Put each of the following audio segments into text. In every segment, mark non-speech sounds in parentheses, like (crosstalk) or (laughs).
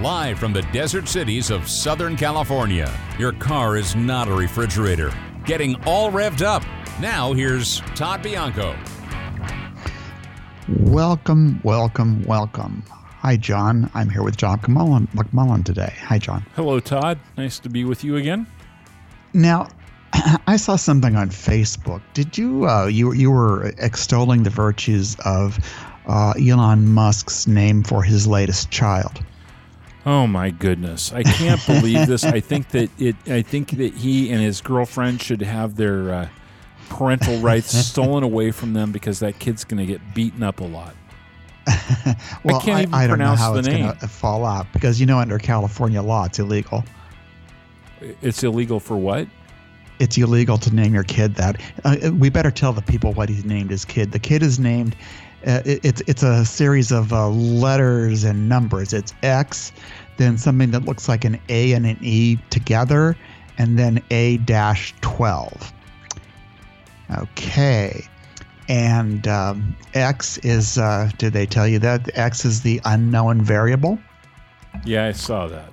Live from the desert cities of Southern California, your car is not a refrigerator. Getting all revved up. Now, here's Todd Bianco. Welcome, welcome, welcome. Hi, John. I'm here with John McMullen, McMullen today. Hi, John. Hello, Todd. Nice to be with you again. Now, (clears throat) I saw something on Facebook. Did you uh, you you were extolling the virtues of uh, Elon Musk's name for his latest child? Oh my goodness! I can't believe this. I think that it. I think that he and his girlfriend should have their uh, parental rights stolen away from them because that kid's going to get beaten up a lot. (laughs) well, I can't even I, don't know pronounce how the it's name. going to fall out because you know under California law it's illegal. It's illegal for what? It's illegal to name your kid that. Uh, we better tell the people what he's named his kid. The kid is named. Uh, it, it's it's a series of uh, letters and numbers. It's X, then something that looks like an A and an E together, and then A dash twelve. Okay. And um, X is, uh, did they tell you that? X is the unknown variable. Yeah, I saw that.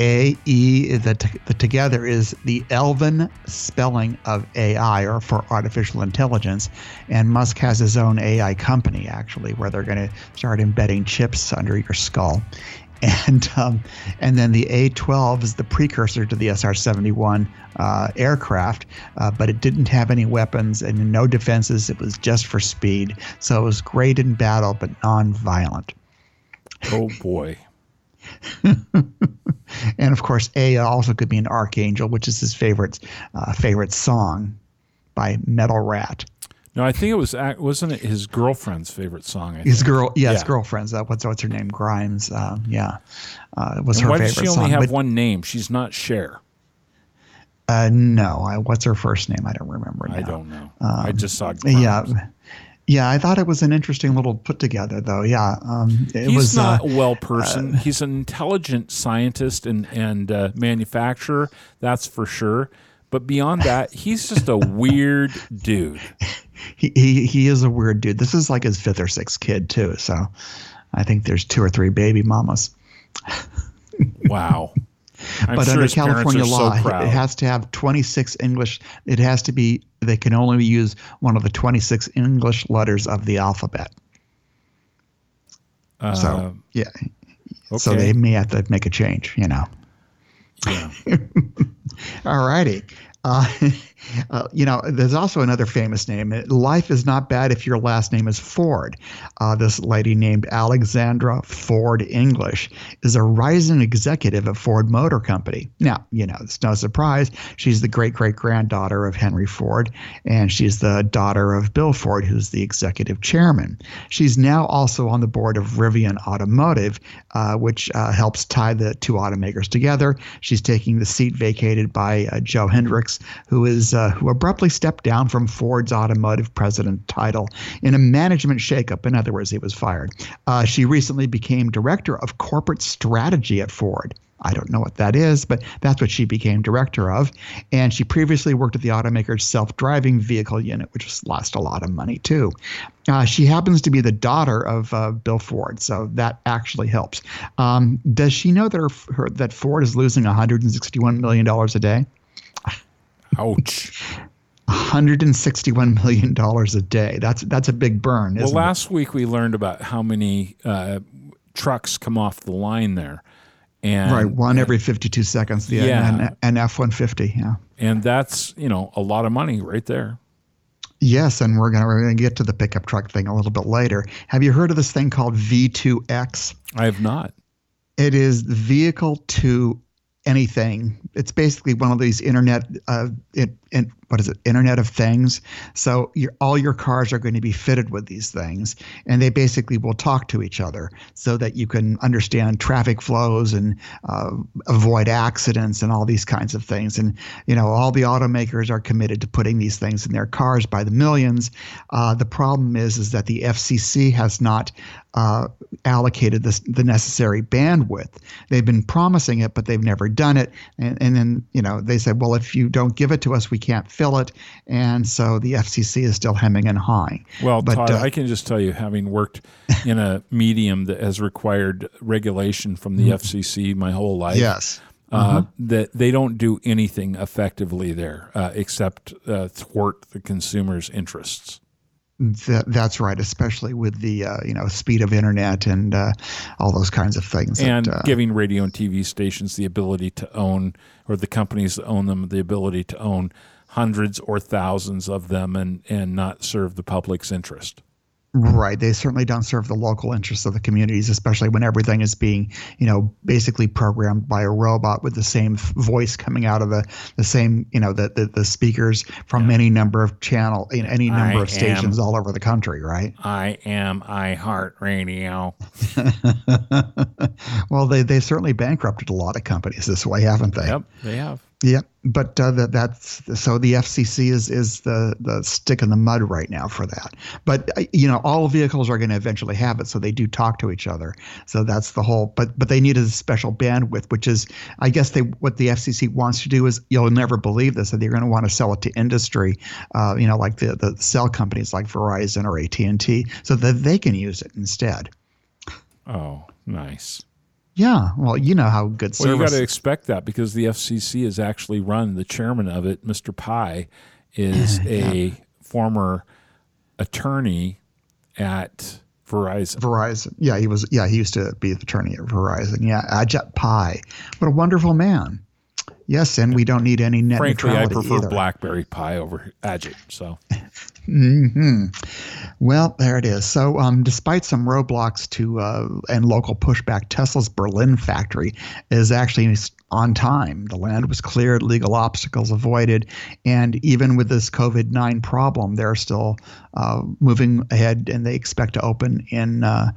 A E the, t- the together is the Elven spelling of AI or for artificial intelligence, and Musk has his own AI company actually, where they're going to start embedding chips under your skull, (laughs) and um, and then the A12 is the precursor to the SR-71 uh, aircraft, uh, but it didn't have any weapons and no defenses. It was just for speed, so it was great in battle but non-violent. Oh boy. (laughs) and of course, A also could be an archangel, which is his favorite uh, favorite song by Metal Rat. No, I think it was wasn't it his girlfriend's favorite song. I His think? girl, yeah, his girlfriend's uh, what's what's her name? Grimes. Uh, yeah, uh, it was And her why favorite does she only song. have but, one name? She's not Cher. uh, no, I, what's her first name? I don't remember. I don't know. I just saw. Grimes. yeah. I thought it was an interesting little put together, though. Yeah, um, it He's was. not uh, a well person. He's an intelligent scientist and and uh, manufacturer. That's for sure. But beyond that, he's just a (laughs) weird dude. he, he he is a weird dude. This is like his fifth or sixth kid too. So, I think there's two or three baby mamas. (laughs) Wow. I'm but sure under California law, so it has to have 26 English. It has to be. They can only use one of the 26 English letters of the alphabet. Uh, So yeah. okay. So they may have to make a change. You know. yeah. (laughs) All righty. Uh, (laughs) uh, you know, there's also another famous name. Life is not bad if your last name is Ford. Uh, this lady named Alexandra Ford English is a rising executive at Ford Motor Company. Now, you know, it's no surprise. She's the great great granddaughter of Henry Ford, and she's the daughter of Bill Ford, who's the executive chairman. She's now also on the board of Rivian Automotive, uh, which uh, helps tie the two automakers together. She's taking the seat vacated by Joe Hinrichs, who is uh, who abruptly stepped down from Ford's automotive president title in a management shakeup. In other words, he was fired. Uh, she recently became director of corporate strategy at Ford. I don't know what that is, but that's what she became director of. And she previously worked at the automaker's self driving vehicle unit, which lost a lot of money too. Uh, she happens to be the daughter of uh, Bill Ford, so that actually helps. Um, does she know that her, her that Ford is losing 161 million dollars a day? Ouch. 161 million dollars a day. That's that's a big burn, Well, isn't it? last week we learned about how many uh, trucks come off the line there, and Right, one every 52 seconds. The Yeah. an, an F-150. Yeah. and that's you know a lot of money right there. Yes, and we're gonna we're gonna get to the pickup truck thing a little bit later. Have you heard of this thing called V2X? I have not. It is vehicle to anything. It's basically one of these internet, uh, it, it, what is it, Internet of Things. So your, all your cars are going to be fitted with these things, and they basically will talk to each other so that you can understand traffic flows and uh, avoid accidents and all these kinds of things. And you know, all the automakers are committed to putting these things in their cars by the millions. Uh, the problem is, is that the FCC has not uh, allocated this, the necessary bandwidth. They've been promising it, but they've never done it. And, and then, you know, they said, well, if you don't give it to us, we can't fill it, and so the FCC is still hemming and hawing. Well, but, Todd, uh, I can just tell you, having worked in a (laughs) medium that has required regulation from the mm-hmm. FCC my whole life. Yes. Uh, mm-hmm. that they don't do anything effectively there uh, except uh, thwart the consumer's interests. That, that's right, especially with the uh, you know speed of internet and uh, all those kinds of things. And that, uh, giving radio and TV stations the ability to own, or the companies that own them, the ability to own hundreds or thousands of them and and not serve the public's interest. Right. They certainly don't serve the local interests of the communities, especially when everything is being, you know, basically programmed by a robot with the same voice coming out of the, the same, you know, the, the, the speakers from yeah. any number of channel, in any number I of stations am, all over the country, right? I am iHeartRadio. (laughs) well, they, they certainly bankrupted a lot of companies this way, haven't they? Yep, they have. Yeah, but uh, that, that's so the FCC is is the the stick in the mud right now for that. But uh, you know, all vehicles are going to eventually have it, so they do talk to each other. So that's the whole. But but they need a special bandwidth, which is, I guess they what the FCC wants to do is you'll never believe this that they're going to want to sell it to industry, uh, you know, like the the cell companies like Verizon or AT and T, so that they can use it instead. Oh, nice. Yeah, well, you know how good service. Well, you got to expect that because the FCC is actually run. The chairman of it, Mr. Pai, is (sighs) a former attorney at Verizon. Verizon. Yeah, he was. Yeah, he used to be the attorney at Verizon. Yeah, Ajit Pai. What a wonderful man. Yes, and we don't need any net Frankly, I prefer either. BlackBerry Pi over Ajit. So hmm Well, there it is. So, um, despite some roadblocks to uh, and local pushback, Tesla's Berlin factory is actually on time. The land was cleared, legal obstacles avoided, and even with this COVID nine problem, they're still uh, moving ahead, and they expect to open in uh,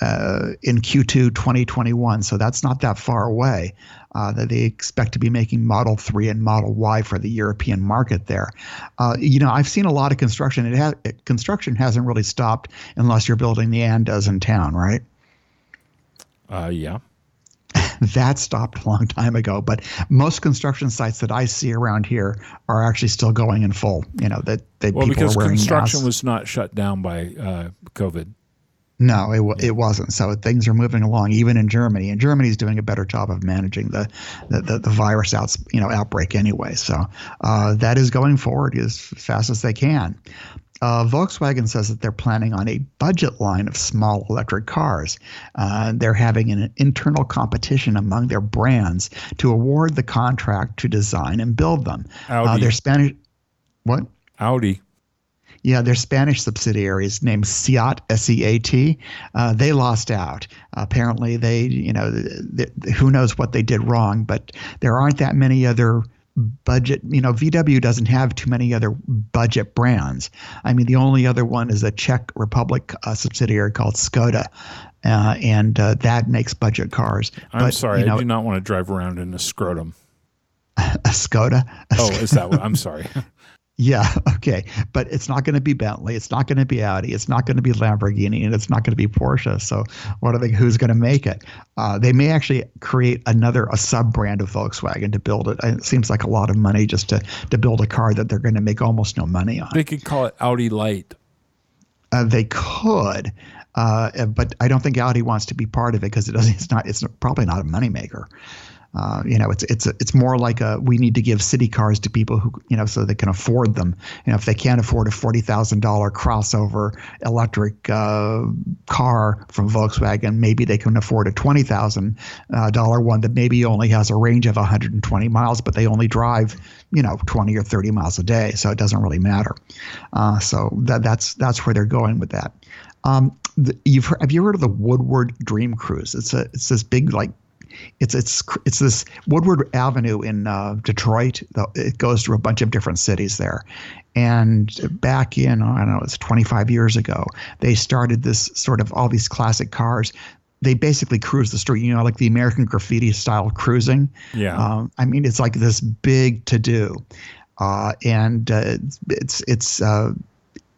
uh, in Q2 2021. So that's not that far away. Uh, that they expect to be making Model 3 and Model Y for the European market there. Uh, you know, I've seen a lot of construction. It has construction hasn't really stopped unless you're building the Andes in town, right? Uh, yeah. (laughs) that stopped a long time ago, but most construction sites that I see around here are actually still going in full. You know that, that well, people because are wearing construction masks. was not shut down by uh, COVID. No, it, it wasn't. So things are moving along, even in Germany. And Germany is doing a better job of managing the the, the, the virus outs, you know outbreak anyway. So uh, that is going forward as fast as they can. Uh, Volkswagen says that they're planning on a budget line of small electric cars. Uh, they're having an internal competition among their brands to award the contract to design and build them. Audi. Uh, their Spanish, what? Audi. Yeah, their Spanish subsidiaries named SEAT, S-E-A-T, uh, they lost out. apparently, they, you know, who knows what they did wrong, but there aren't that many other budget. You know, VW doesn't have too many other budget brands. I mean, the only other one is a Czech Republic uh, subsidiary called Skoda. Uh, and uh, that makes budget cars. I'm but, sorry, you know, I do not want to drive around in a scrotum. (laughs) A Skoda? A oh, is that what? I'm sorry. (laughs) Yeah, (laughs) okay. But it's not going to be Bentley. It's not going to be Audi. It's not going to be Lamborghini, and it's not going to be Porsche. So, what are they? Who's going to make it? Uh, they may actually create another a sub brand of Volkswagen to build it. And It seems like a lot of money just to to build a car that they're going to make almost no money on. They could call it Audi Light. Uh, they could, uh, but I don't think Audi wants to be part of it because it doesn't. It's not. It's probably not a moneymaker. Uh, you know, it's it's it's more like a we need to give city cars to people who you know so they can afford them. You know, if they can't afford a forty thousand dollar crossover electric uh, car from Volkswagen, maybe they can afford a twenty thousand uh, dollar one that maybe only has a range of one hundred and twenty miles, but they only drive you know twenty or thirty miles a day, so it doesn't really matter. Uh, so that that's that's where they're going with that. Um, the, you've heard, have you heard of the Woodward Dream Cruise? It's a it's this big like it's it's it's this Woodward Avenue in uh, Detroit. It goes through a bunch of different cities there, and back in I don't know it's 25 years ago, they started this sort of all these classic cars. They basically cruise the street, you know, like the American Graffiti style cruising. Yeah. Um, I mean, it's like this big to do, uh, and uh, it's it's uh,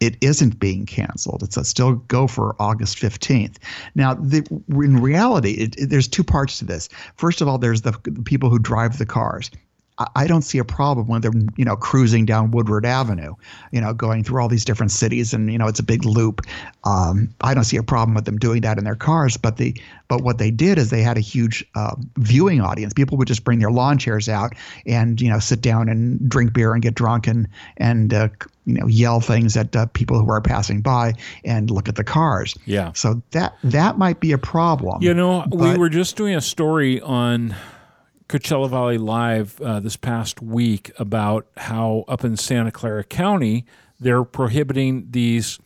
it isn't being canceled. It's still go for August 15th. Now, the, in reality, it, it, there's two parts to this. First of all, there's the, the people who drive the cars. I don't see a problem when they're you know cruising down Woodward Avenue, you know, going through all these different cities, and you know it's a big loop. Um, I don't see a problem with them doing that in their cars. But the but what they did is they had a huge uh, viewing audience. People would just bring their lawn chairs out and you know sit down and drink beer and get drunk and and uh, you know yell things at uh, people who are passing by and look at the cars. Yeah. So that that might be a problem. You know, we were just doing a story on Coachella Valley Live uh, this past week about how up in Santa Clara County they're prohibiting these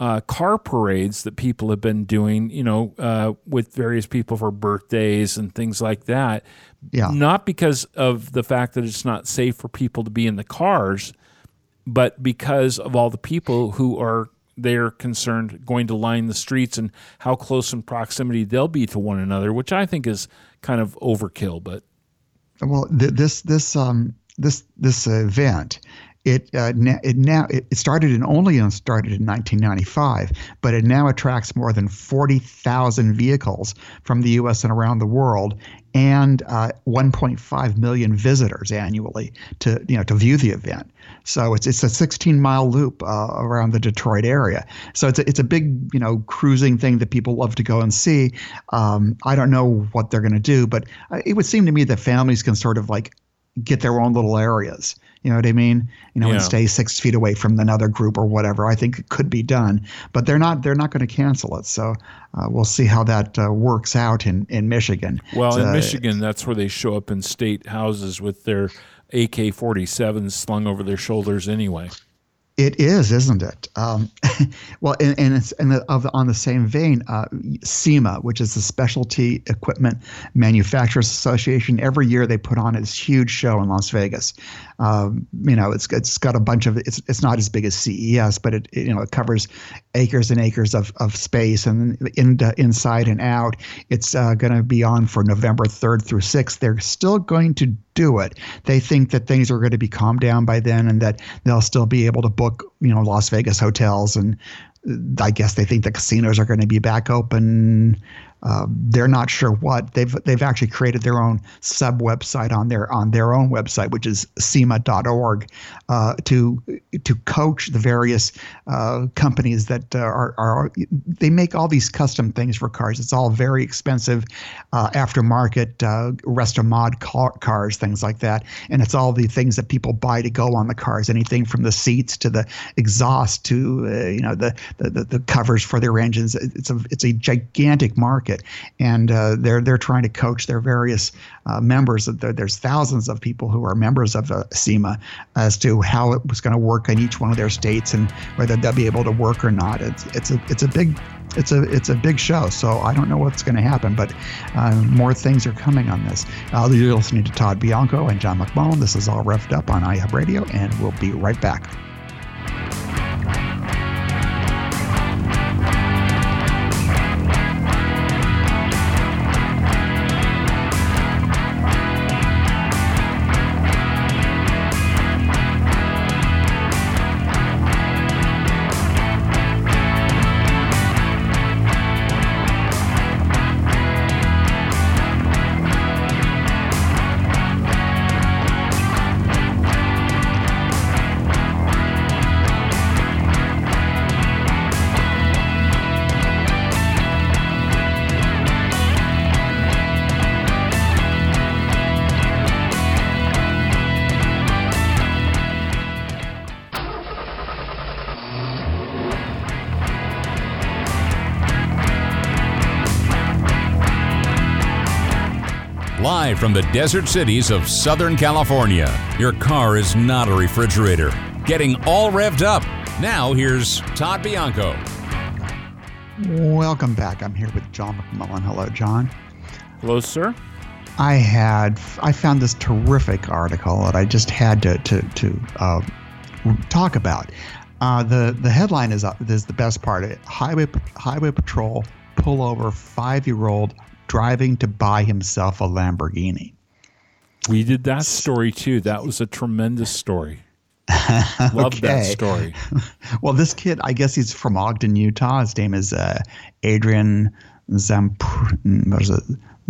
uh, car parades that people have been doing, you know, uh, with various people for birthdays and things like that. Yeah. Not because of the fact that it's not safe for people to be in the cars, but because of all the people who are they're concerned going to line the streets and how close in proximity they'll be to one another, which I think is kind of overkill. But well, th- this this um this this event it uh, it now it started in only started in 1995, but it now attracts more than 40,000 vehicles from the U.S. and around the world, and uh, 1.5 million visitors annually to you know to view the event. So it's it's a 16 mile loop uh, around the Detroit area. So it's a, it's a big you know cruising thing that people love to go and see. Um, I don't know what they're going to do, but uh, it would seem to me that families can sort of like get their own little areas. You know what I mean? You know, yeah. and stay six feet away from another group or whatever. I think it could be done, but they're not. They're not going to cancel it. So uh, we'll see how that uh, works out in in Michigan. Well, in uh, Michigan, that's where they show up in state houses with their AK-47s slung over their shoulders anyway. It is, isn't it? Um, (laughs) well, and, and it's and the, of, on the same vein, uh, SEMA, which is the Specialty Equipment Manufacturers Association, every year they put on this huge show in Las Vegas. Um, you know, it's it's got a bunch of it's it's not as big as CES, but it, it you know it covers acres and acres of, of space and in, inside and out. It's uh, going to be on for November third through sixth. They're still going to do it. They think that things are going to be calmed down by then and that they'll still be able to book, you know, Las Vegas hotels. And uh, I guess they think the casinos are going to be back open uh, they're not sure what they've they've actually created their own sub website on their on their own website, which is SEMA.org, uh, to to coach the various uh, companies that uh, are are they make all these custom things for cars. It's all very expensive, uh, aftermarket uh, resto mod car, cars, things like that, and it's all the things that people buy to go on the cars. Anything from the seats to the exhaust to you know the, the the covers for their engines. It's a it's a gigantic market market, and uh, they're they're trying to coach their various uh, members. There's thousands of people who are members of the SEMA as to how it was going to work in each one of their states and whether they'll be able to work or not. It's it's a it's a big it's a it's a big show, so I don't know what's going to happen, but uh, more things are coming on this. Uh, you're listening to Todd Bianco and John McMullen. This is all revved up on iHub Radio, and we'll be right back. From the desert cities of Southern California. Your car is not a refrigerator. Getting all revved up. Now, here's Todd Bianco. Welcome back. I'm here with John McMullen. Hello, John. Hello, sir. I had I found this terrific article that I just had to to to uh, talk about. Uh, the the headline is uh, is the best part. Highway Highway Patrol pull over five year old driving to buy himself a Lamborghini. We did that story too. That was a tremendous story. (laughs) Love okay. that story. (laughs) well, this kid, I guess he's from Ogden, Utah. His name is uh, Adrian Zamp-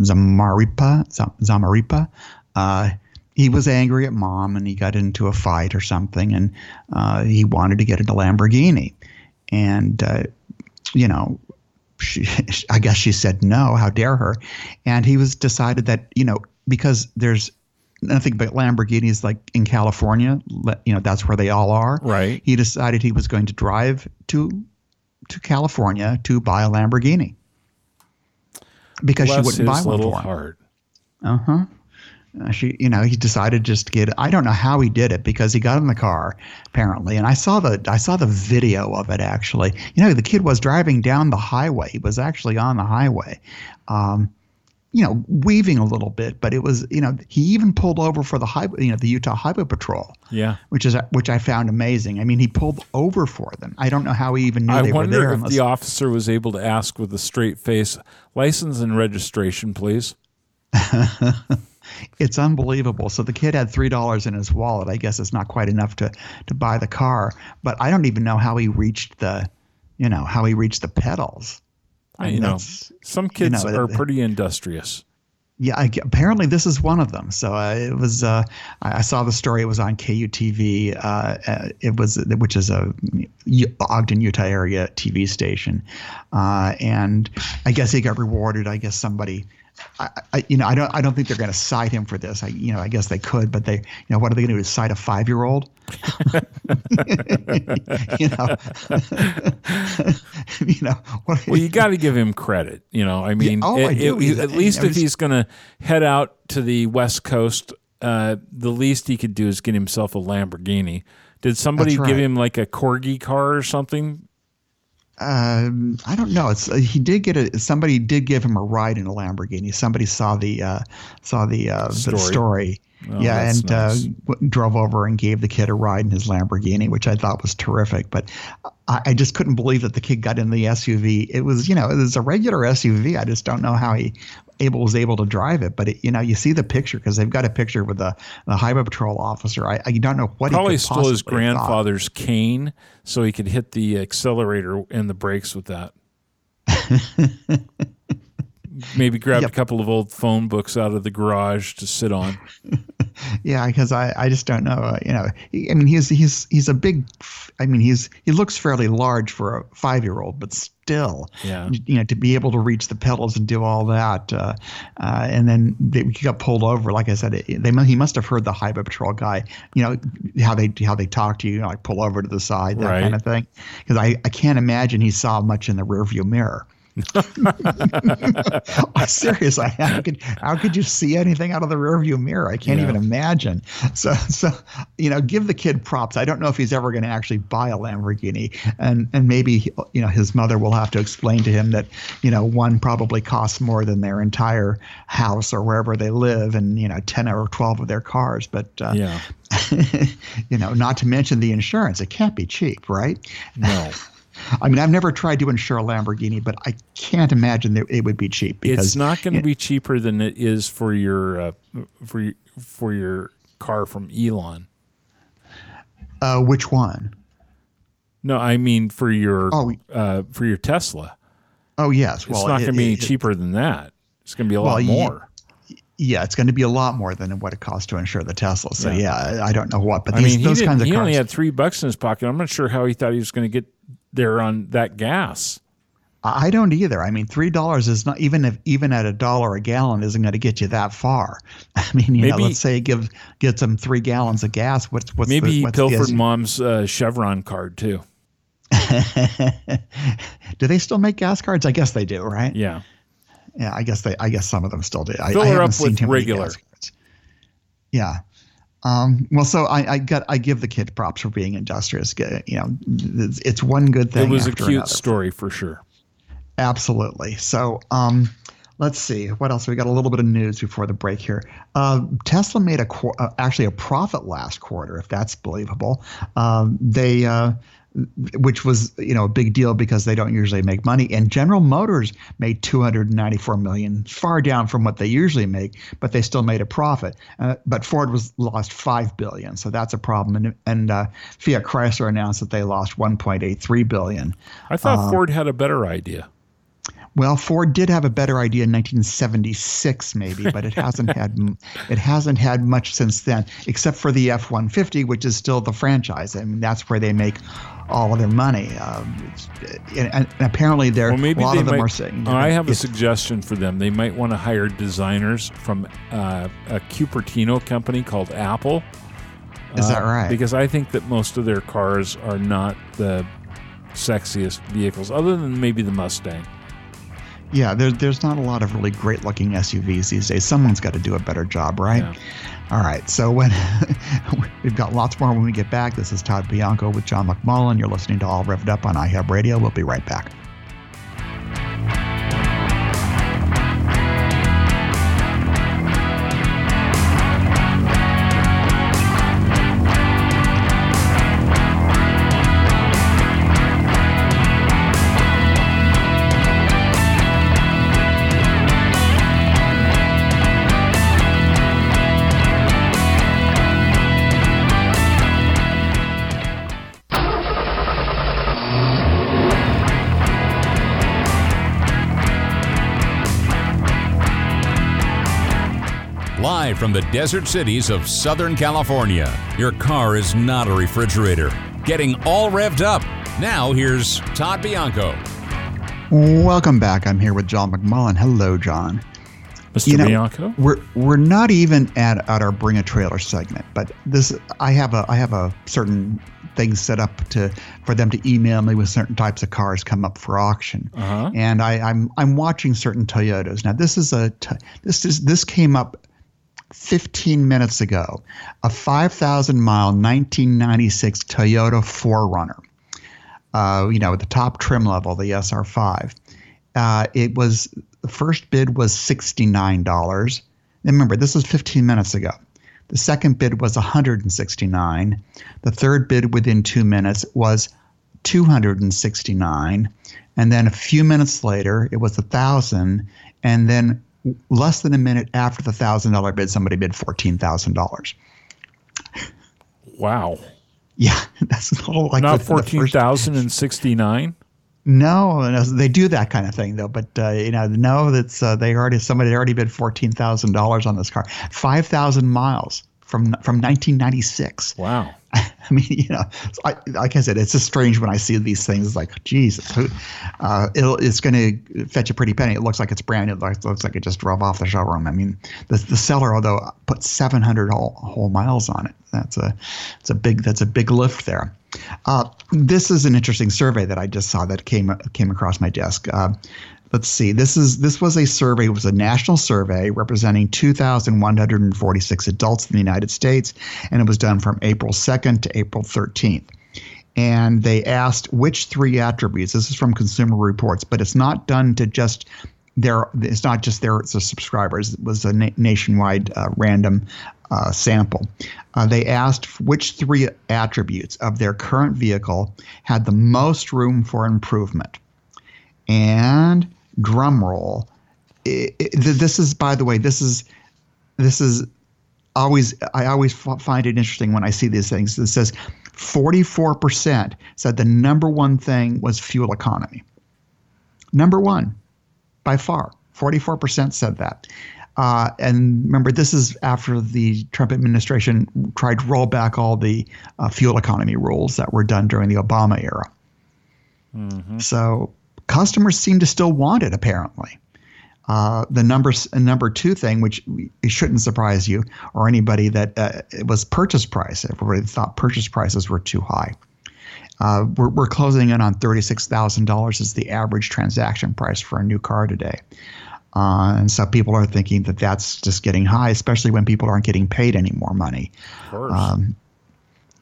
Zamaripa. Zamaripa. Uh, he was angry at mom and he got into a fight or something and uh, he wanted to get into Lamborghini. And, uh, you know, she, (laughs) I guess she said no, how dare her. And he was decided that, you know, because there's nothing but Lamborghinis like in California, you know, that's where they all are. Right. He decided he was going to drive to to California to buy a Lamborghini because Bless she wouldn't buy one little for him. heart. Uh-huh. Uh, she, you know, he decided just to get. I don't know how he did it because he got in the car apparently, and I saw the I saw the video of it actually. You know, the kid was driving down the highway. He was actually on the highway, um, you know, weaving a little bit, but it was you know he even pulled over for the high, you know, the Utah Highway Patrol, Yeah. which is which I found amazing. I mean, he pulled over for them. I don't know how he even knew I they were there. I wonder if the officer was able to ask with a straight face, license and registration, please. (laughs) it's unbelievable. So the kid had three dollars in his wallet. I guess it's not quite enough to to buy the car, but I don't even know how he reached the, you know, how he reached the pedals. I you know, some kids know, are it- pretty industrious. Yeah, I, apparently this is one of them. So uh, it was. Uh, I saw the story. It was on KUTV. Uh, uh, it was, which is a Ogden, Utah area TV station, uh, and I guess he got rewarded. I guess somebody. I, I, you know, I don't. I don't think they're going to cite him for this. I, you know, I guess they could, but they, you know, what are they going to do? Is cite a five-year-old? (laughs) you know, (laughs) you know. What, Well, you got to give him credit. You know, I mean, oh, I it- do. it- at least I if he's going to head out to the West Coast, uh, the least he could do is get himself a Lamborghini. Did somebody That's give him like a corgi car or something? Um, I don't know. It's uh, he did get a somebody did give him a ride in a Lamborghini. Somebody saw the uh, saw the uh, Story. the story. Oh, yeah, and nice. uh, w- drove over and gave the kid a ride in his Lamborghini, which I thought was terrific. But I, I just couldn't believe that the kid got in the SUV. It was, you know, it was a regular SUV. I just don't know how he able was able to drive it. But it, you know, you see the picture because they've got a picture with the the highway patrol officer. I, I don't know what Probably he stole his grandfather's cane so he could hit the accelerator and the brakes with that. (laughs) Maybe grabbed Yep. a couple of old phone books out of the garage to sit on. (laughs) Yeah, because I, I just don't know. Uh, you know, he, I mean, he's he's he's a big. I mean, he's he looks fairly large for a five year old, but still, Yeah. you know, to be able to reach the pedals and do all that, uh, uh, and then they he got pulled over. Like I said, it, they he must have heard the highway patrol guy. You know how they how they talk to you, you know, like pull over to the side, that Right. kind of thing. Because I I can't imagine he saw much in the rearview mirror. (laughs) I'm serious. I, how could how could you see anything out of the rearview mirror? I can't Yeah. even imagine. So so you know, give the kid props. I don't know if he's ever going to actually buy a Lamborghini, and and maybe you know his mother will have to explain to him that you know one probably costs more than their entire house or wherever they live, and you know ten or twelve of their cars. But uh, Yeah. (laughs) you know, not to mention the insurance. It can't be cheap, right? No. (laughs) I mean, I've never tried to insure a Lamborghini, but I can't imagine that it would be cheap because it's not going to be cheaper than it is for your uh, for your, for your car from Elon. Uh, which one? No, I mean for your Oh. uh, for your Tesla. Oh yes. It's Well, not it- going to be it- cheaper than that. It's going to be a lot Well, ye- more. Yeah, it's going to be a lot more than what it costs to insure the Tesla. So Yeah. yeah, I, I don't know what, but I mean, he, those kinds of he cars. only had three bucks in his pocket. I'm not sure how he thought he was going to get there on that gas. I I don't either. I mean, three dollars is not even if even at a dollar a gallon isn't going to get you that far. (laughs) I mean, you know, let's say give gets them three gallons of gas. What's what's Maybe the, he what's the- mom's uh, Chevron card too. (laughs) do they still make gas cards? I guess they do, right? Yeah. Yeah, I guess they. I guess some of them still do. I, Fill I her haven't up seen with regular. cards. Yeah. Um, well, so I, I got I give the kid props for being industrious. You know, it's, it's one good thing. It was a cute another. story for sure. Absolutely. So, um, let's see what else. We got a little bit of news before the break here. Uh, Tesla made a qu- uh, actually a profit last quarter, if that's believable. Um, they, uh, which was you know a big deal because they don't usually make money. And General Motors made 294 million, far down from what they usually make, but they still made a profit. Uh, but Ford was lost five billion, so that's a problem. And, and uh, Fiat Chrysler announced that they lost 1.83 billion. I thought Ford had a better idea. Well, Ford did have a better idea in 1976, maybe, but it hasn't (laughs) had it hasn't had much since then, except for the F-150, which is still the franchise. I mean, that's where they make all of their money. Um, and, and, apparently, there well, maybe a lot of them might, are saying. I have a suggestion for them. They might want to hire designers from uh, a Cupertino company called Apple. Is that uh, right? Because I think that most of their cars are not the sexiest vehicles, other than maybe the Mustang. Yeah, there, there's not a lot of really great looking SUVs these days. Someone's got to do a better job, right? Yeah. All right. So when (laughs) we've got lots more when we get back. This is Todd Bianco with John McMullen. You're listening to All Revved Up on iHub Radio. We'll be right back. From the desert cities of Southern California, your car is not a refrigerator. Getting all revved up. Now, here's Todd Bianco. Welcome back. I'm here with John McMullen. Hello, John. Mr. You know, Bianco? We're we're not even at, at our bring a trailer segment, but this I have a I have a certain thing set up to for them to email me with certain types of cars come up for auction, Uh-huh. and I, I'm I'm watching certain Toyotas. Now this is a this is this came up 15 minutes ago, a 5,000 mile 1996 Toyota 4Runner. Uh, you know, at the top trim level, the SR5. Uh, it was the first bid was $69. And remember, this was 15 minutes ago. The second bid was 169. The third bid within two minutes was 269. And then a few minutes later, it was a thousand. And then less than a minute after the thousand dollar bid, somebody bid fourteen thousand dollars. Wow. Yeah, (laughs) that's all like Not the- the 14,069? No, no, they do that kind of thing though. But uh, you know, no, that's uh, they already somebody already bid fourteen thousand dollars on this car, five thousand miles from from nineteen ninety six. Wow. (laughs) I mean, you know, I, like I said, it's just strange when I see these things. It's like, Jesus, uh, it's going to fetch a pretty penny. It looks like it's brand new. It looks, looks like it just drove off the showroom. I mean, the, the seller, although put 700 whole, whole miles on it, that's a, it's a big, that's a big lift there. Uh, this is an interesting survey that I just saw that came came across my desk. Uh, let's see. This is this was a survey. It was a national survey representing 2,146 adults in the United States, and it was done from April 2nd to April 13th. And they asked which three attributes. This is from Consumer Reports, but it's not done to just their. It's not just their the subscribers. It was a na- nationwide uh, random uh, sample. Uh, they asked which three attributes of their current vehicle had the most room for improvement. And drum roll. It, it, this is, by the way, this is this is always I always f- find it interesting when I see these things. It says 44% said the number one thing was fuel economy. Number one, by far, 44% said that. Uh, and remember, this is after the Trump administration tried to roll back all the uh, fuel economy rules that were done during the Obama era. So customers seem to still want it, apparently. Uh, the number number two thing, which it shouldn't surprise you or anybody, that uh, it was purchase price. Everybody thought purchase prices were too high. Uh, we're, we're closing in on thirty-six thousand dollars as the average transaction price for a new car today, uh, and so people are thinking that that's just getting high, especially when people aren't getting paid any more money Of course. um,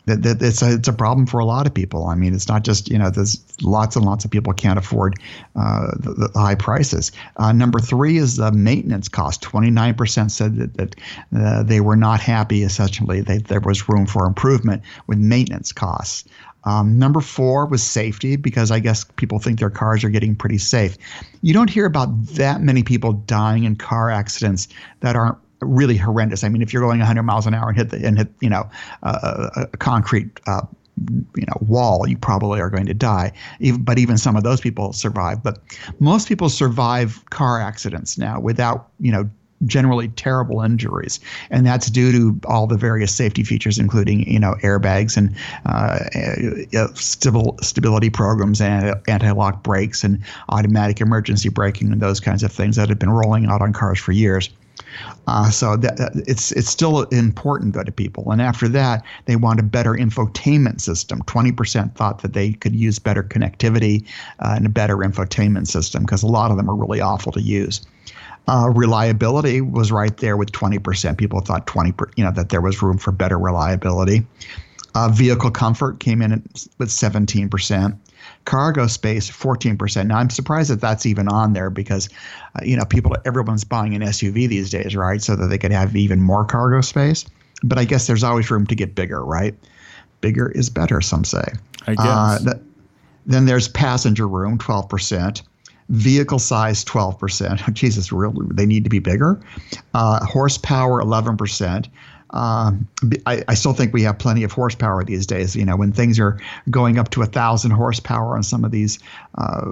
that, that it's a it's a problem for a lot of people. I mean, it's not just you know there's lots and lots of people can't afford uh, the, the high prices. Uh, number three is the maintenance cost. Twenty nine percent said that, that uh, they were not happy. Essentially, they, there was room for improvement with maintenance costs. Um, number four was safety because I guess people think their cars are getting pretty safe. You don't hear about that many people dying in car accidents that aren't really horrendous. I mean, if you're going 100 miles an hour and hit the and hit you know uh, a, concrete uh, you know wall, you probably are going to die. Even, but even some of those people survive. But most people survive car accidents now without you know generally terrible injuries, and that's due to all the various safety features, including you know airbags and uh, stabil- stability programs and anti-lock brakes and automatic emergency braking and those kinds of things that have been rolling out on cars for years. Uh, so that, it's it's still important though to people. And after that, they want a better infotainment system. Twenty percent thought that they could use better connectivity uh, and a better infotainment system because a lot of them are really awful to use. Uh, reliability was right there with 20%. People thought 20, you know, that there was room for better reliability. Uh, vehicle comfort came in with 17% cargo space 14%. Now I'm surprised that that's even on there because uh, you know people everyone's buying an SUV these days, right? So that they could have even more cargo space. But I guess there's always room to get bigger, right? Bigger is better, some say. I guess. Uh, that, then there's passenger room, 12%. Vehicle size, 12%. (laughs) Jesus, really, they need to be bigger. Uh, horsepower, 11%. Um, I, I, still think we have plenty of horsepower these days. You know, when things are going up to a thousand horsepower on some of these uh,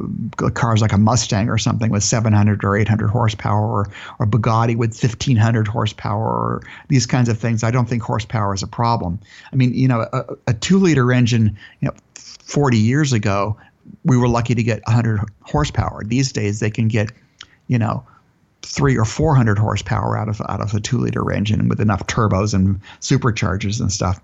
cars, like a Mustang or something with 700 or 800 horsepower, or, or Bugatti with 1500 horsepower, or these kinds of things, I don't think horsepower is a problem. I mean, you know, a, a two-liter engine, you know, 40 years ago, we were lucky to get 100 horsepower. These days, they can get, you know, three or four hundred horsepower out of out of a two liter engine with enough turbos and superchargers and stuff.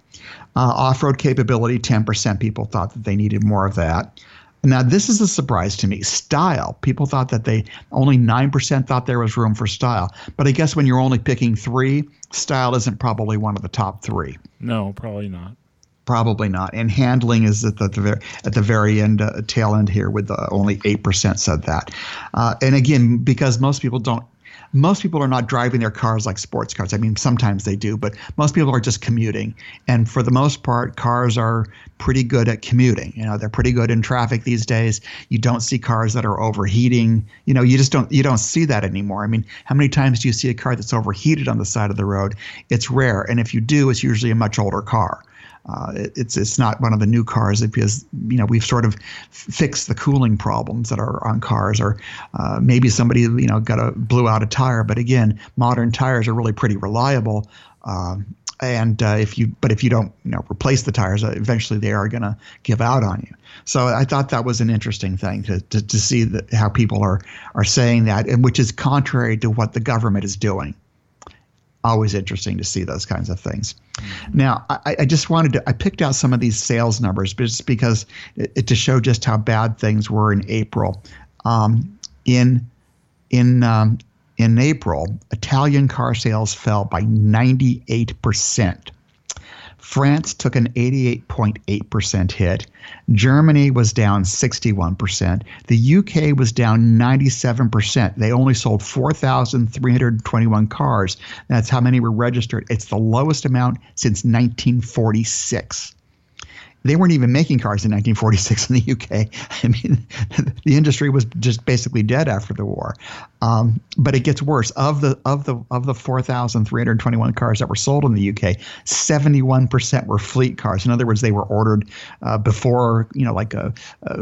Uh, Off road capability, ten percent people thought that they needed more of that. Now this is a surprise to me. Style, people thought that they only nine percent thought there was room for style, but I guess when you're only picking three, style isn't probably one of the top three. No, probably not. Probably not. And handling is at the, the very, at the very end, uh, tail end here, with uh, only eight percent said that. Uh, and again, because most people don't most people are not driving their cars like sports cars. I mean, sometimes they do, but most people are just commuting. And for the most part, cars are pretty good at commuting. You know, they're pretty good in traffic these days. You don't see cars that are overheating. You know, you just don't you don't see that anymore. I mean, how many times do you see a car that's overheated on the side of the road? It's rare, and if you do, it's usually a much older car. Uh, it, it's it's not one of the new cars because you know we've sort of fixed the cooling problems that are on cars, or uh, maybe somebody you know got a blew out a tire. But again, modern tires are really pretty reliable. Um, and uh, if you but if you don't you know replace the tires uh, eventually they are going to give out on you so i thought that was an interesting thing to, to, to see that how people are are saying that and which is contrary to what the government is doing always interesting to see those kinds of things. Now, I, I, just wanted to, I picked out some of these sales numbers just because it, it, to show just how bad things were in April. Um, in in um, in April, Italian car sales fell by 98 percent. France took an 88.8% hit. Germany was down 61%. The UK was down 97%. They only sold 4,321 cars. That's how many were registered. It's the lowest amount since 1946 they weren't even making cars in 1946 in the UK. (laughs) I mean, the industry was just basically dead after the war. Um, but it gets worse. Of the of the of the 4,321 cars that were sold in the UK, 71% were fleet cars. In other words, they were ordered uh, before you know, like a, uh,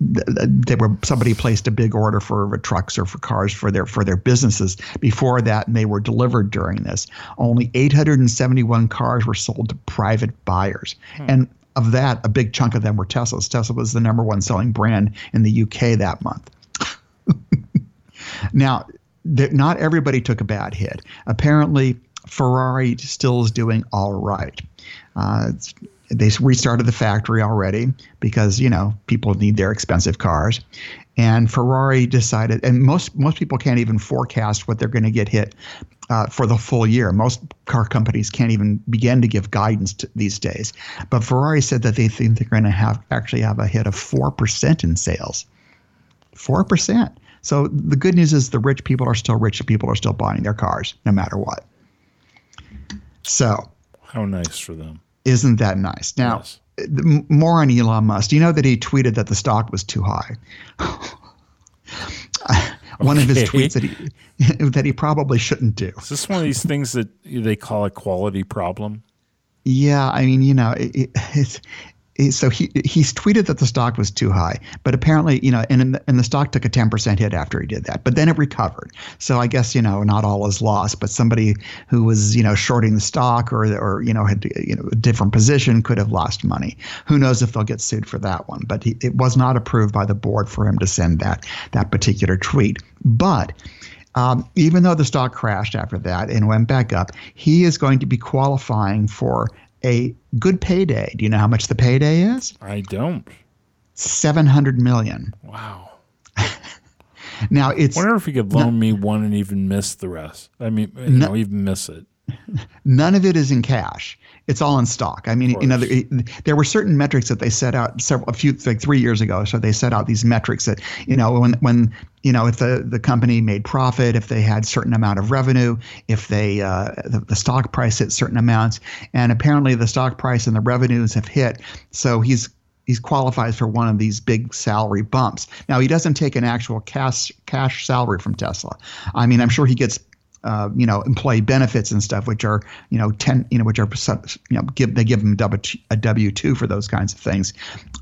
they were somebody placed a big order for trucks or for cars for their for their businesses before that, and they were delivered during this. Only 871 cars were sold to private buyers, hmm. and of that, a big chunk of them were Teslas. Tesla was the number one selling brand in the UK that month. (laughs) now, not everybody took a bad hit. Apparently, Ferrari still is doing all right. Uh, they restarted the factory already because you know people need their expensive cars, and Ferrari decided, and most most people can't even forecast what they're going to get hit uh, for the full year. Most car companies can't even begin to give guidance to, these days. But Ferrari said that they think they're going to have actually have a hit of four percent in sales. Four percent. So the good news is the rich people are still rich. People are still buying their cars no matter what. So how nice for them. Isn't that nice? Now, yes. more on Elon Musk. Do you know that he tweeted that the stock was too high? (laughs) one of his tweets that he (laughs) that he probably shouldn't do. Is this one of these things that they call a quality problem? Yeah, I mean, you know, it, it, it's so he he's tweeted that the stock was too high, but apparently, you know, and and the stock took a 10% hit after he did that, but then it recovered. So I guess you know, not all is lost, but somebody who was you know shorting the stock or or you know had you know a different position could have lost money. Who knows if they'll get sued for that one? But he, it was not approved by the board for him to send that that particular tweet. But um, even though the stock crashed after that and went back up, he is going to be qualifying for a good payday. Do you know how much the payday is? I don't. Seven hundred million. Wow. (laughs) now it's. I wonder if he could loan no, me one and even miss the rest. I mean, you no, know, even miss it. (laughs) None of it is in cash. It's all in stock. I mean, you know, there, there, were certain metrics that they set out several, a few, like three years ago. So they set out these metrics that, you know, when, when, you know, if the, the company made profit, if they had certain amount of revenue, if they, uh, the, the stock price hit certain amounts, and apparently the stock price and the revenues have hit. So he's he's qualifies for one of these big salary bumps. Now he doesn't take an actual cash cash salary from Tesla. I mean, I'm sure he gets uh, you know, employee benefits and stuff, which are, you know, ten, you know, which are, you know, give they give him a W two for those kinds of things,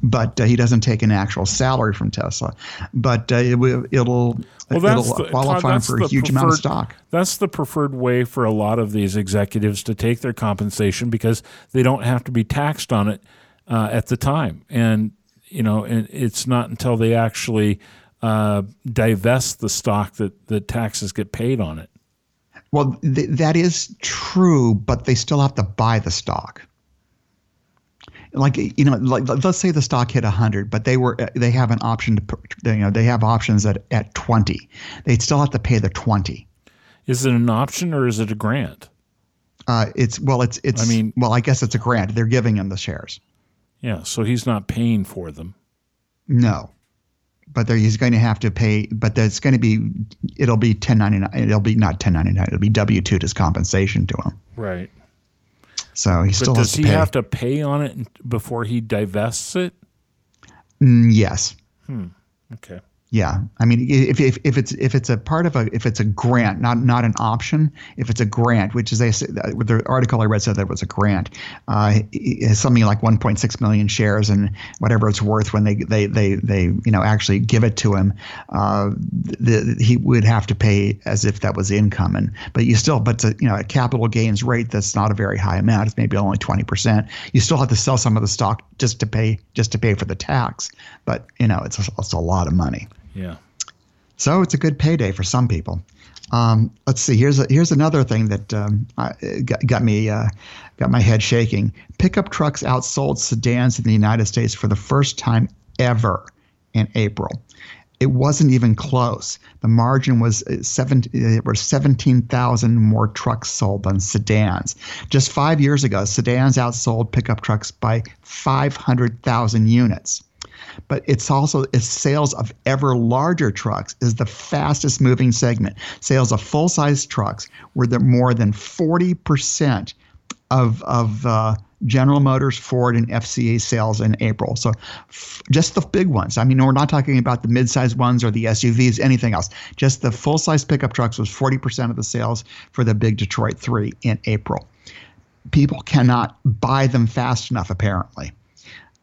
but uh, he doesn't take an actual salary from Tesla, but uh, it, will it'll well, it'll the, qualify Todd, for a huge amount of stock. That's the preferred way for a lot of these executives to take their compensation because they don't have to be taxed on it uh, at the time, and you know, and it's not until they actually uh, divest the stock that the taxes get paid on it. Well, th- that is true, but they still have to buy the stock. Like you know, like let's say the stock hit 100, but they were they have an option to you know they have options at at 20. They'd still have to pay the 20. Is it an option or is it a grant? Uh, it's well, it's it's. I mean, well, I guess it's a grant. They're giving him the shares. Yeah, so he's not paying for them. No, but there he's going to have to pay. But there's going to be it'll be 1099. It'll be not 1099. It'll be W two as compensation to him. Right. So he still but has to he pay. have to pay on it before he divests it? Mm, yes. Hmm. Okay. Yeah, I mean, if, if, if it's if it's a part of a if it's a grant, not not an option, if it's a grant, which is they the article I read said that it was a grant, uh, something like 1.6 million shares and whatever it's worth when they they they they you know actually give it to him, uh, the, he would have to pay as if that was income, and but you still but to, you know a capital gains rate that's not a very high amount, it's maybe only 20 percent. You still have to sell some of the stock just to pay just to pay for the tax, but you know it's it's a lot of money. Yeah. So it's a good payday for some people. Um, let's see. Here's a, here's another thing that um, got, got, me uh, got my head shaking. Pickup trucks outsold sedans in the United States for the first time ever in April. It wasn't even close. The margin was uh, seven. There were seventeen thousand more trucks sold than sedans. Just five years ago, sedans outsold pickup trucks by five hundred thousand units but it's also its sales of ever larger trucks is the fastest moving segment. Sales of full size trucks were the more than 40% of, of uh, General Motors, Ford, and FCA sales in April. So f- just the big ones. I mean, we're not talking about the mid-sized ones or the SUVs, anything else. Just the full-size pickup trucks was 40% of the sales for the big Detroit 3 in April. People cannot buy them fast enough, apparently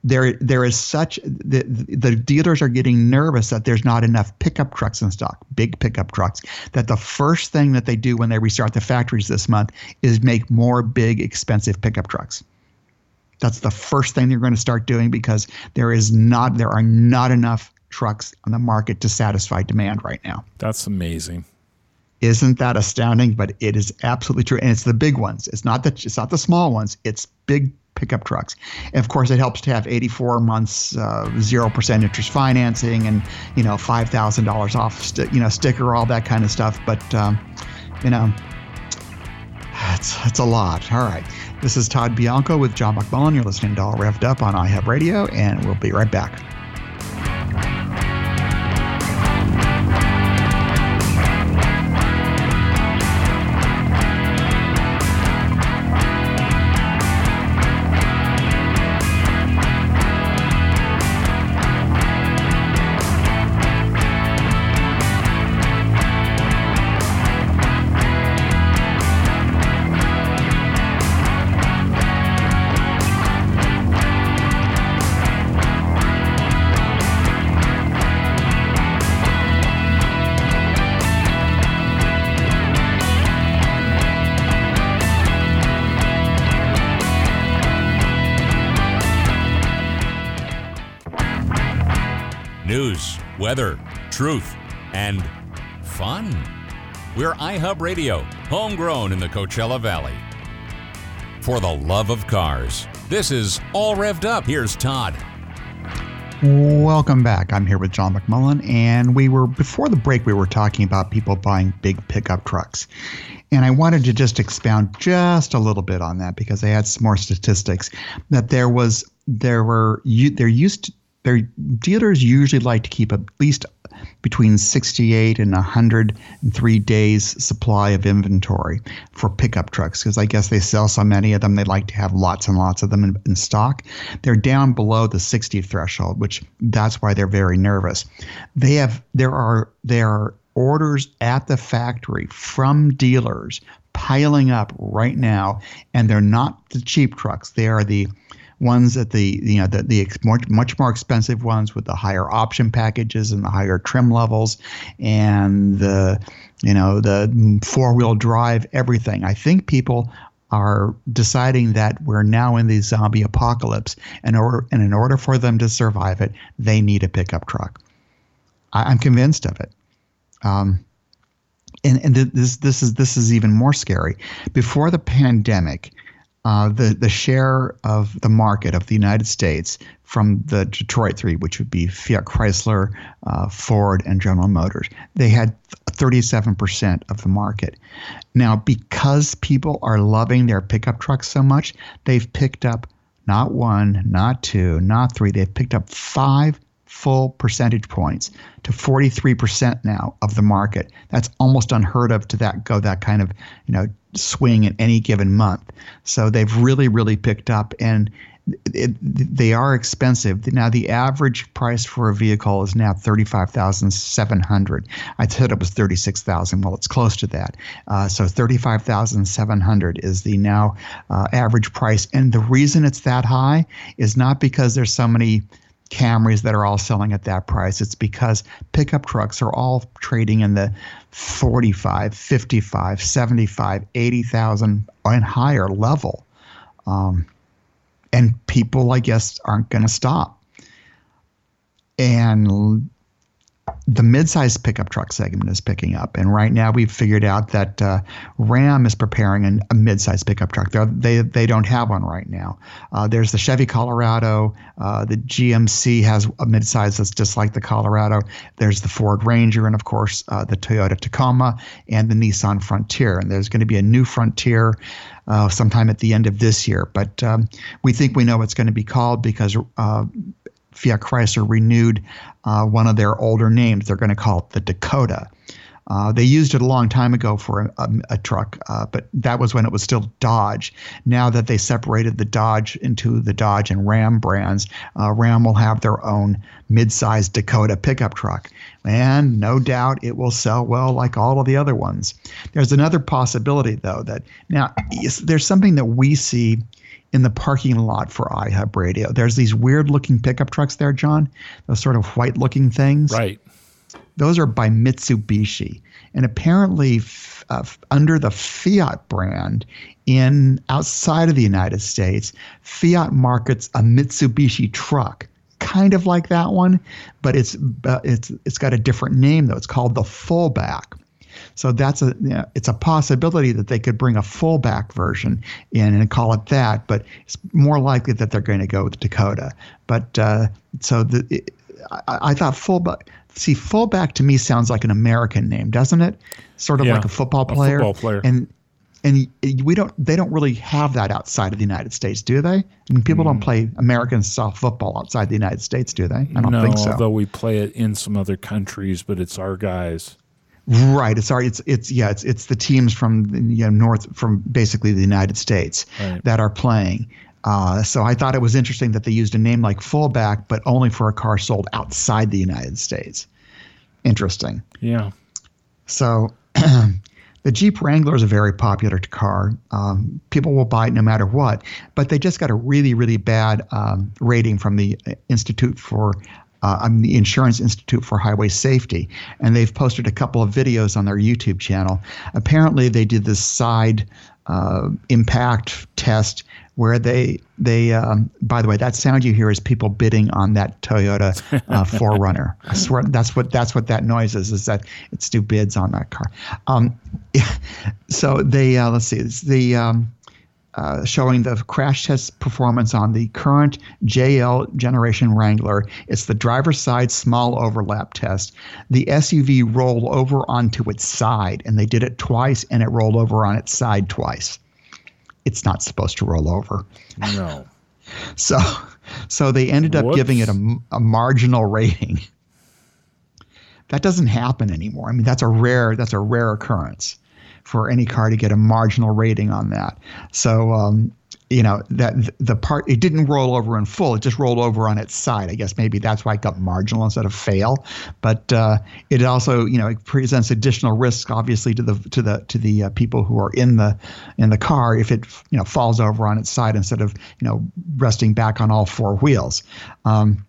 there there is such the the dealers are getting nervous that there's not enough pickup trucks in stock, big pickup trucks. That the first thing that they do when they restart the factories this month is make more big expensive pickup trucks. That's the first thing they're going to start doing because there is not there are not enough trucks on the market to satisfy demand right now. That's amazing. Isn't that astounding? But it is absolutely true, and it's the big ones. It's not the it's not the small ones. It's big pickup trucks. Of course, it helps to have 84 months uh, zero uh, percent interest financing and you know five thousand dollars off, st- you know sticker, all that kind of stuff. But um, you know, it's it's a lot. All right. This is Todd Bianco with John McMullen. You're listening to All Revved Up on iHub Radio, and we'll be right back. Truth, and fun. We're iHub Radio, homegrown in the Coachella Valley. For the love of cars, this is All Revved Up. Here's Todd. Welcome back. I'm here with John McMullen, and we were before the break. We were talking about people buying big pickup trucks, and I wanted to just expound just a little bit on that because I had some more statistics that there was there were there used their dealers usually like to keep at least between 68 and 103 days supply of inventory for pickup trucks because I guess they sell so many of them they like to have lots and lots of them in, in, stock. They're down below the 60 threshold, which that's why they're very nervous. They have there are there are orders at the factory from dealers piling up right now and they're not the cheap trucks. They are the ones that the you know the the much more expensive ones with the higher option packages and the higher trim levels and the you know the four wheel drive everything. I think people are deciding that we're now in the zombie apocalypse and order and in order for them to survive it, they need a pickup truck. I, am convinced of it. Um, and and this this is this is even more scary. Before the pandemic, uh, the the share of the market of the United States from the Detroit three, which would be Fiat Chrysler, uh, Ford, and General Motors, they had 37% of the market. Now, because people are loving their pickup trucks so much, they've picked up not one, not two, not three. They've picked up five full percentage points to 43% now of the market. That's almost unheard of to that go that kind of, you know, swing in any given month. So they've really, really picked up and it, they are expensive. Now the average price for a vehicle is now thirty-five thousand seven hundred. I said it was thirty-six thousand. Well, it's close to that. Uh, so thirty-five thousand seven hundred is the now uh, average price. And the reason it's that high is not because there's so many Camrys that are all selling at that price. It's because pickup trucks are all trading in the 45, 55, 75, 80,000 and higher level. Um, and people, I guess, aren't going to stop. And the mid-sized pickup truck segment is picking up, and right now we've figured out that uh, Ram is preparing an, a mid-sized pickup truck. They're, they they don't have one right now. Uh, there's the Chevy Colorado. Uh, the GMC has a mid-size that's just like the Colorado. There's the Ford Ranger, and of course uh, the Toyota Tacoma and the Nissan Frontier. And there's going to be a new Frontier. Uh, sometime at the end of this year, but um, we think we know what's going to be called because uh, Fiat Chrysler renewed uh, one of their older names. They're going to call it the Dakota. Uh, they used it a long time ago for a, a, a truck, uh, but that was when it was still Dodge. Now that they separated the Dodge into the Dodge and Ram brands, uh, Ram will have their own mid-sized Dakota pickup truck, and no doubt it will sell well like all of the other ones. There's another possibility, though, that now there's something that we see in the parking lot for iHub Radio. There's these weird looking pickup trucks there, John, those sort of white looking things. Right. Those are by Mitsubishi. And apparently, uh, under the Fiat brand in outside of the United States, Fiat markets a Mitsubishi truck kind of like that one, but it's uh, it's it's got a different name though. It's called the Fullback. So that's a you know, it's a possibility that they could bring a fullback version in and call it that, but it's more likely that they're going to go with Dakota. But uh, so the, it, I, I, thought fullback. See, fullback to me sounds like an American name, doesn't it? Sort of yeah, like a football player. A football player. And and we don't they don't really have that outside of the United States, do they? I mean, people mm. don't play American soft football outside the United States, do they? I don't no, think so. Although we play it in some other countries, but it's our guys. Right. It's sorry. It's it's yeah. It's it's the teams from you know north from basically the United States right. that are playing. Uh, so I thought it was interesting that they used a name like fullback, but only for a car sold outside the United States. Interesting. Yeah. So (clears throat) the Jeep Wrangler is a very popular car. Um, people will buy it no matter what, but they just got a really really bad um, rating from the Institute for uh, I'm the Insurance Institute for Highway Safety, and they've posted a couple of videos on their YouTube channel. Apparently, they did this side uh, impact test where they they um, by the way that sound you hear is people bidding on that Toyota uh, (laughs) 4Runner. I swear that's what that's what that noise is. Is that it's do bids on that car. Um, (laughs) so they uh, let's see it's the um, uh, showing the crash test performance on the current JL generation Wrangler. It's the driver's side small overlap test. The SUV rolled over onto its side, and they did it twice, and it rolled over on its side twice. It's not supposed to roll over. No. (laughs) so, so they ended up Whoops. giving it a, a marginal rating. That doesn't happen anymore. I mean, that's a rare that's a rare occurrence for any car to get a marginal rating on that. So, um, you know, that the part it didn't roll over in full; it just rolled over on its side. I guess maybe that's why it got marginal instead of fail. But uh, it also, you know, it presents additional risk, obviously, to the to the to the uh, people who are in the in the car if it you know falls over on its side instead of you know resting back on all four wheels. Um,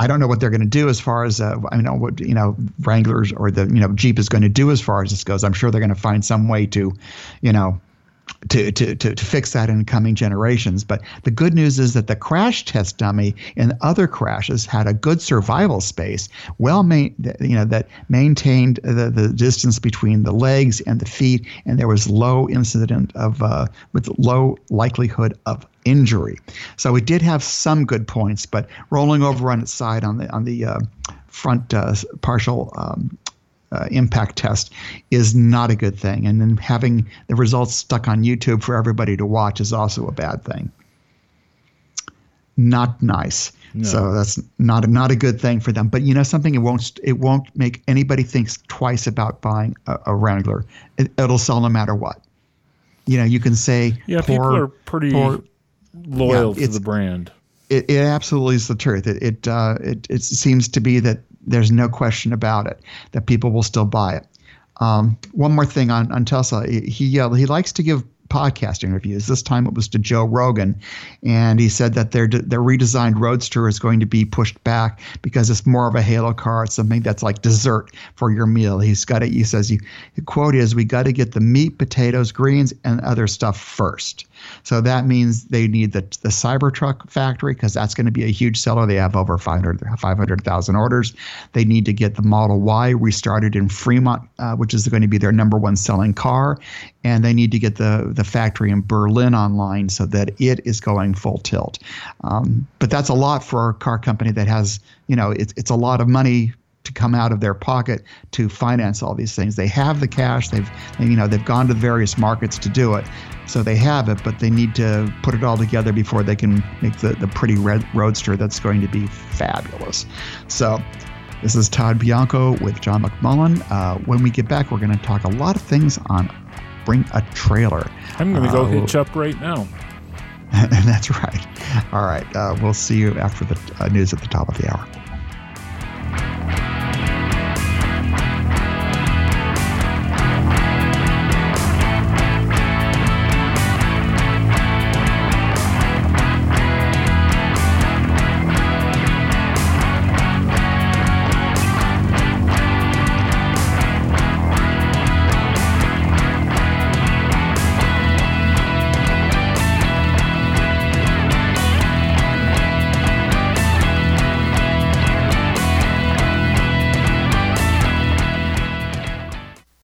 I don't know what they're going to do as far as uh, I know what you know Wranglers or the you know Jeep is going to do as far as this goes. I'm sure they're going to find some way to, you know, to, to, to, to fix that in coming generations. But the good news is that the crash test dummy in other crashes had a good survival space, well, main, you know, that maintained the, the distance between the legs and the feet, and there was low incident of uh, with low likelihood of injury. So it did have some good points, but rolling over on its side on the on the uh, front uh, partial um, uh, impact test is not a good thing. And then having the results stuck on YouTube for everybody to watch is also a bad thing. Not nice. No. So that's not a, not a good thing for them. But you know something, it won't it won't make anybody think twice about buying a, a Wrangler. It, it'll sell no matter what. You know, you can say Yeah, poor, people are pretty poor- loyal Yeah, to the brand. it, it absolutely is the truth. It it, uh, it it seems to be that there's no question about it that people will still buy it. Um, one more thing on on Tesla, he uh, he likes to give podcast interviews. This time it was to Joe Rogan, and he said that their their redesigned Roadster is going to be pushed back because it's more of a halo car. It's something that's like dessert for your meal. He's got it. He says, "You the quote is, we got to get the meat, potatoes, greens, and other stuff first. So that means they need the the Cybertruck factory because that's going to be a huge seller. They have over 500 500,000 orders. They need to get the Model Y restarted in Fremont, uh, which is going to be their number one selling car, and they need to get the the factory in Berlin online so that it is going full tilt. Um, but that's a lot for a car company that has you know it's it's a lot of money to come out of their pocket to finance all these things. They have the cash. They've you know they've gone to various markets to do it, so they have it. But they need to put it all together before they can make the the pretty red roadster that's going to be fabulous. So. This is Todd Bianco with John McMullen. Uh, when we get back, we're going to talk a lot of things on bring a trailer. I'm going to go Uh, hitch up right now. and (laughs) that's right. All right. Uh, we'll see you after the uh, news at the top of the hour.